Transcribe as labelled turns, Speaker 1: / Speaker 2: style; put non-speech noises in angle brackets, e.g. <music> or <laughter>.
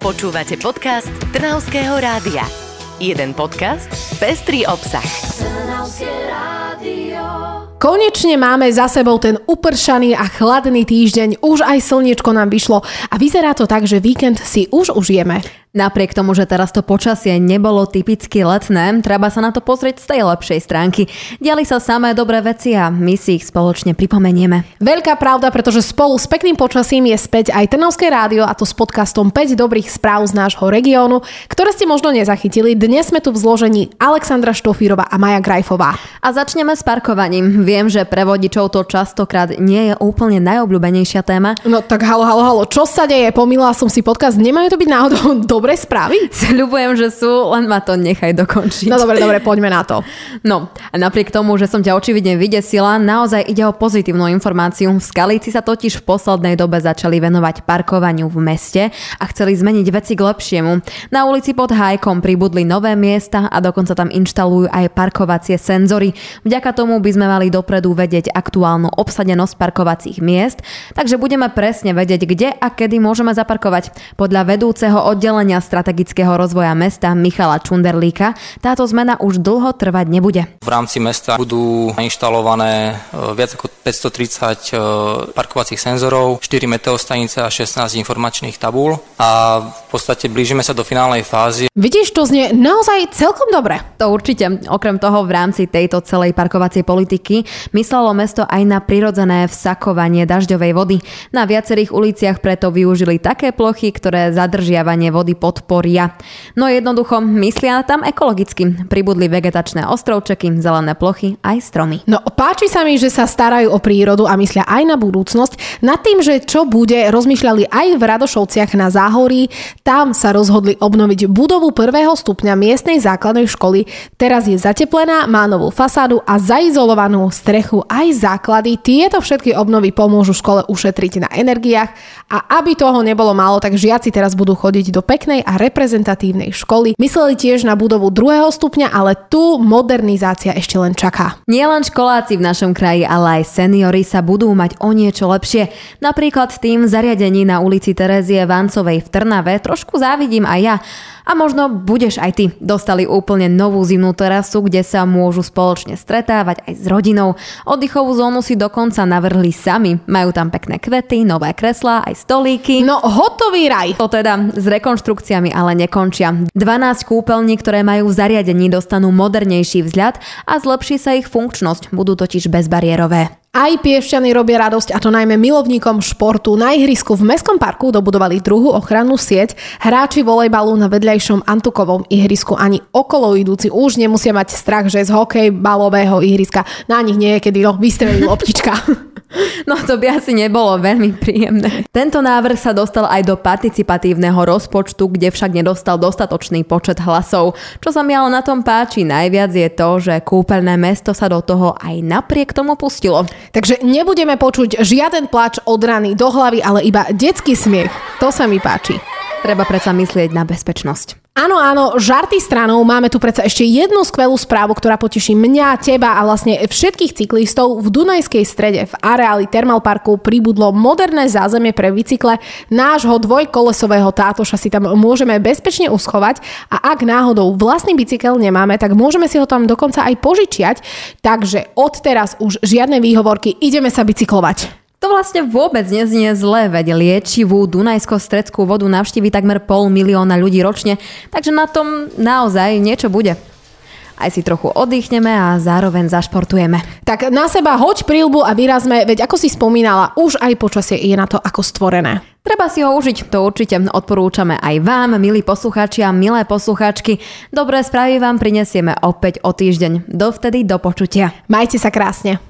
Speaker 1: Počúvate podcast Trnavského rádia. Jeden podcast, pestrý obsah.
Speaker 2: Konečne máme za sebou ten upršaný a chladný týždeň, už aj slniečko nám vyšlo a vyzerá to tak, že víkend si už užijeme.
Speaker 3: Napriek tomu, že teraz to počasie nebolo typicky letné, treba sa na to pozrieť z tej lepšej stránky. Diali sa samé dobré veci a my si ich spoločne pripomenieme.
Speaker 2: Veľká pravda, pretože spolu s pekným počasím je späť aj Trnovské rádio a to s podcastom 5 dobrých správ z nášho regiónu, ktoré ste možno nezachytili. Dnes sme tu v zložení Alexandra Štofírova a Maja Grajfová.
Speaker 3: A začneme s parkovaním. Viem, že pre vodičov to častokrát nie je úplne najobľúbenejšia téma.
Speaker 2: No tak halo, halo, halo, čo sa deje? Pomýlila som si podcast, nemajú to byť náhodou <laughs> dobré správy? <laughs>
Speaker 3: Sľubujem, že sú, len ma to nechaj dokončiť.
Speaker 2: No dobre, dobre, <laughs> poďme na to.
Speaker 3: No, a napriek tomu, že som ťa očividne vydesila, naozaj ide o pozitívnu informáciu. V Skalíci sa totiž v poslednej dobe začali venovať parkovaniu v meste a chceli zmeniť veci k lepšiemu. Na ulici pod Hajkom pribudli nové miesta a dokonca tam inštalujú aj parkovacie senzory. Vďaka tomu by sme mali dopredu vedieť aktuálnu obsadenosť parkovacích miest, takže budeme presne vedieť, kde a kedy môžeme zaparkovať. Podľa vedúceho oddelenia plánovania strategického rozvoja mesta Michala Čunderlíka táto zmena už dlho trvať nebude.
Speaker 4: V rámci mesta budú inštalované e, viac ako 530 e, parkovacích senzorov, 4 meteostanice a 16 informačných tabúl a v podstate blížime sa do finálnej fázy.
Speaker 2: Vidíš, to znie naozaj celkom dobre.
Speaker 3: To určite. Okrem toho v rámci tejto celej parkovacej politiky myslelo mesto aj na prirodzené vsakovanie dažďovej vody. Na viacerých uliciach preto využili také plochy, ktoré zadržiavanie vody podporia. No jednoducho, myslia tam ekologicky. Pribudli vegetačné ostrovčeky, zelené plochy aj stromy.
Speaker 2: No páči sa mi, že sa starajú o prírodu a myslia aj na budúcnosť. Nad tým, že čo bude, rozmýšľali aj v Radošovciach na Záhorí. Tam sa rozhodli obnoviť budovu prvého stupňa miestnej základnej školy. Teraz je zateplená, má novú fasádu a zaizolovanú strechu aj základy. Tieto všetky obnovy pomôžu škole ušetriť na energiách a aby toho nebolo málo, tak žiaci teraz budú chodiť do peknej peknej a reprezentatívnej školy. Mysleli tiež na budovu druhého stupňa, ale tu modernizácia ešte len čaká.
Speaker 3: Nielen školáci v našom kraji, ale aj seniory sa budú mať o niečo lepšie. Napríklad tým zariadení na ulici Terezie Vancovej v Trnave trošku závidím aj ja. A možno budeš aj ty. Dostali úplne novú zimnú terasu, kde sa môžu spoločne stretávať aj s rodinou. Oddychovú zónu si dokonca navrhli sami. Majú tam pekné kvety, nové kreslá, aj stolíky.
Speaker 2: No hotový raj!
Speaker 3: To teda s rekonštrukciami ale nekončia. 12 kúpeľní, ktoré majú v zariadení, dostanú modernejší vzhľad a zlepší sa ich funkčnosť. Budú totiž bezbariérové.
Speaker 2: Aj piešťany robia radosť, a to najmä milovníkom športu. Na ihrisku v Mestskom parku dobudovali druhú ochrannú sieť. Hráči volejbalu na vedľajšom Antukovom ihrisku ani okolo idúci už nemusia mať strach, že z hokejbalového ihriska na nich niekedy no, vystrelí loptička. <laughs>
Speaker 3: No to by asi nebolo veľmi príjemné. Tento návrh sa dostal aj do participatívneho rozpočtu, kde však nedostal dostatočný počet hlasov. Čo sa mi ale na tom páči najviac je to, že kúpeľné mesto sa do toho aj napriek tomu pustilo.
Speaker 2: Takže nebudeme počuť žiaden plač od rany do hlavy, ale iba detský smiech. To sa mi páči.
Speaker 3: Treba predsa myslieť na bezpečnosť.
Speaker 2: Áno, áno, žarty stranou, máme tu predsa ešte jednu skvelú správu, ktorá poteší mňa, teba a vlastne všetkých cyklistov. V Dunajskej strede v areáli Parku pribudlo moderné zázemie pre bicykle. Nášho dvojkolesového tátoša si tam môžeme bezpečne uschovať a ak náhodou vlastný bicykel nemáme, tak môžeme si ho tam dokonca aj požičiať. Takže odteraz už žiadne výhovorky, ideme sa bicyklovať.
Speaker 3: To vlastne vôbec neznie zle, veď liečivú Dunajsko-stredskú vodu navštívi takmer pol milióna ľudí ročne, takže na tom naozaj niečo bude aj si trochu oddychneme a zároveň zašportujeme.
Speaker 2: Tak na seba hoď prílbu a vyrazme, veď ako si spomínala, už aj počasie je na to ako stvorené.
Speaker 3: Treba si ho užiť, to určite odporúčame aj vám, milí poslucháči a milé poslucháčky. Dobré správy vám prinesieme opäť o týždeň. Dovtedy do počutia.
Speaker 2: Majte sa krásne.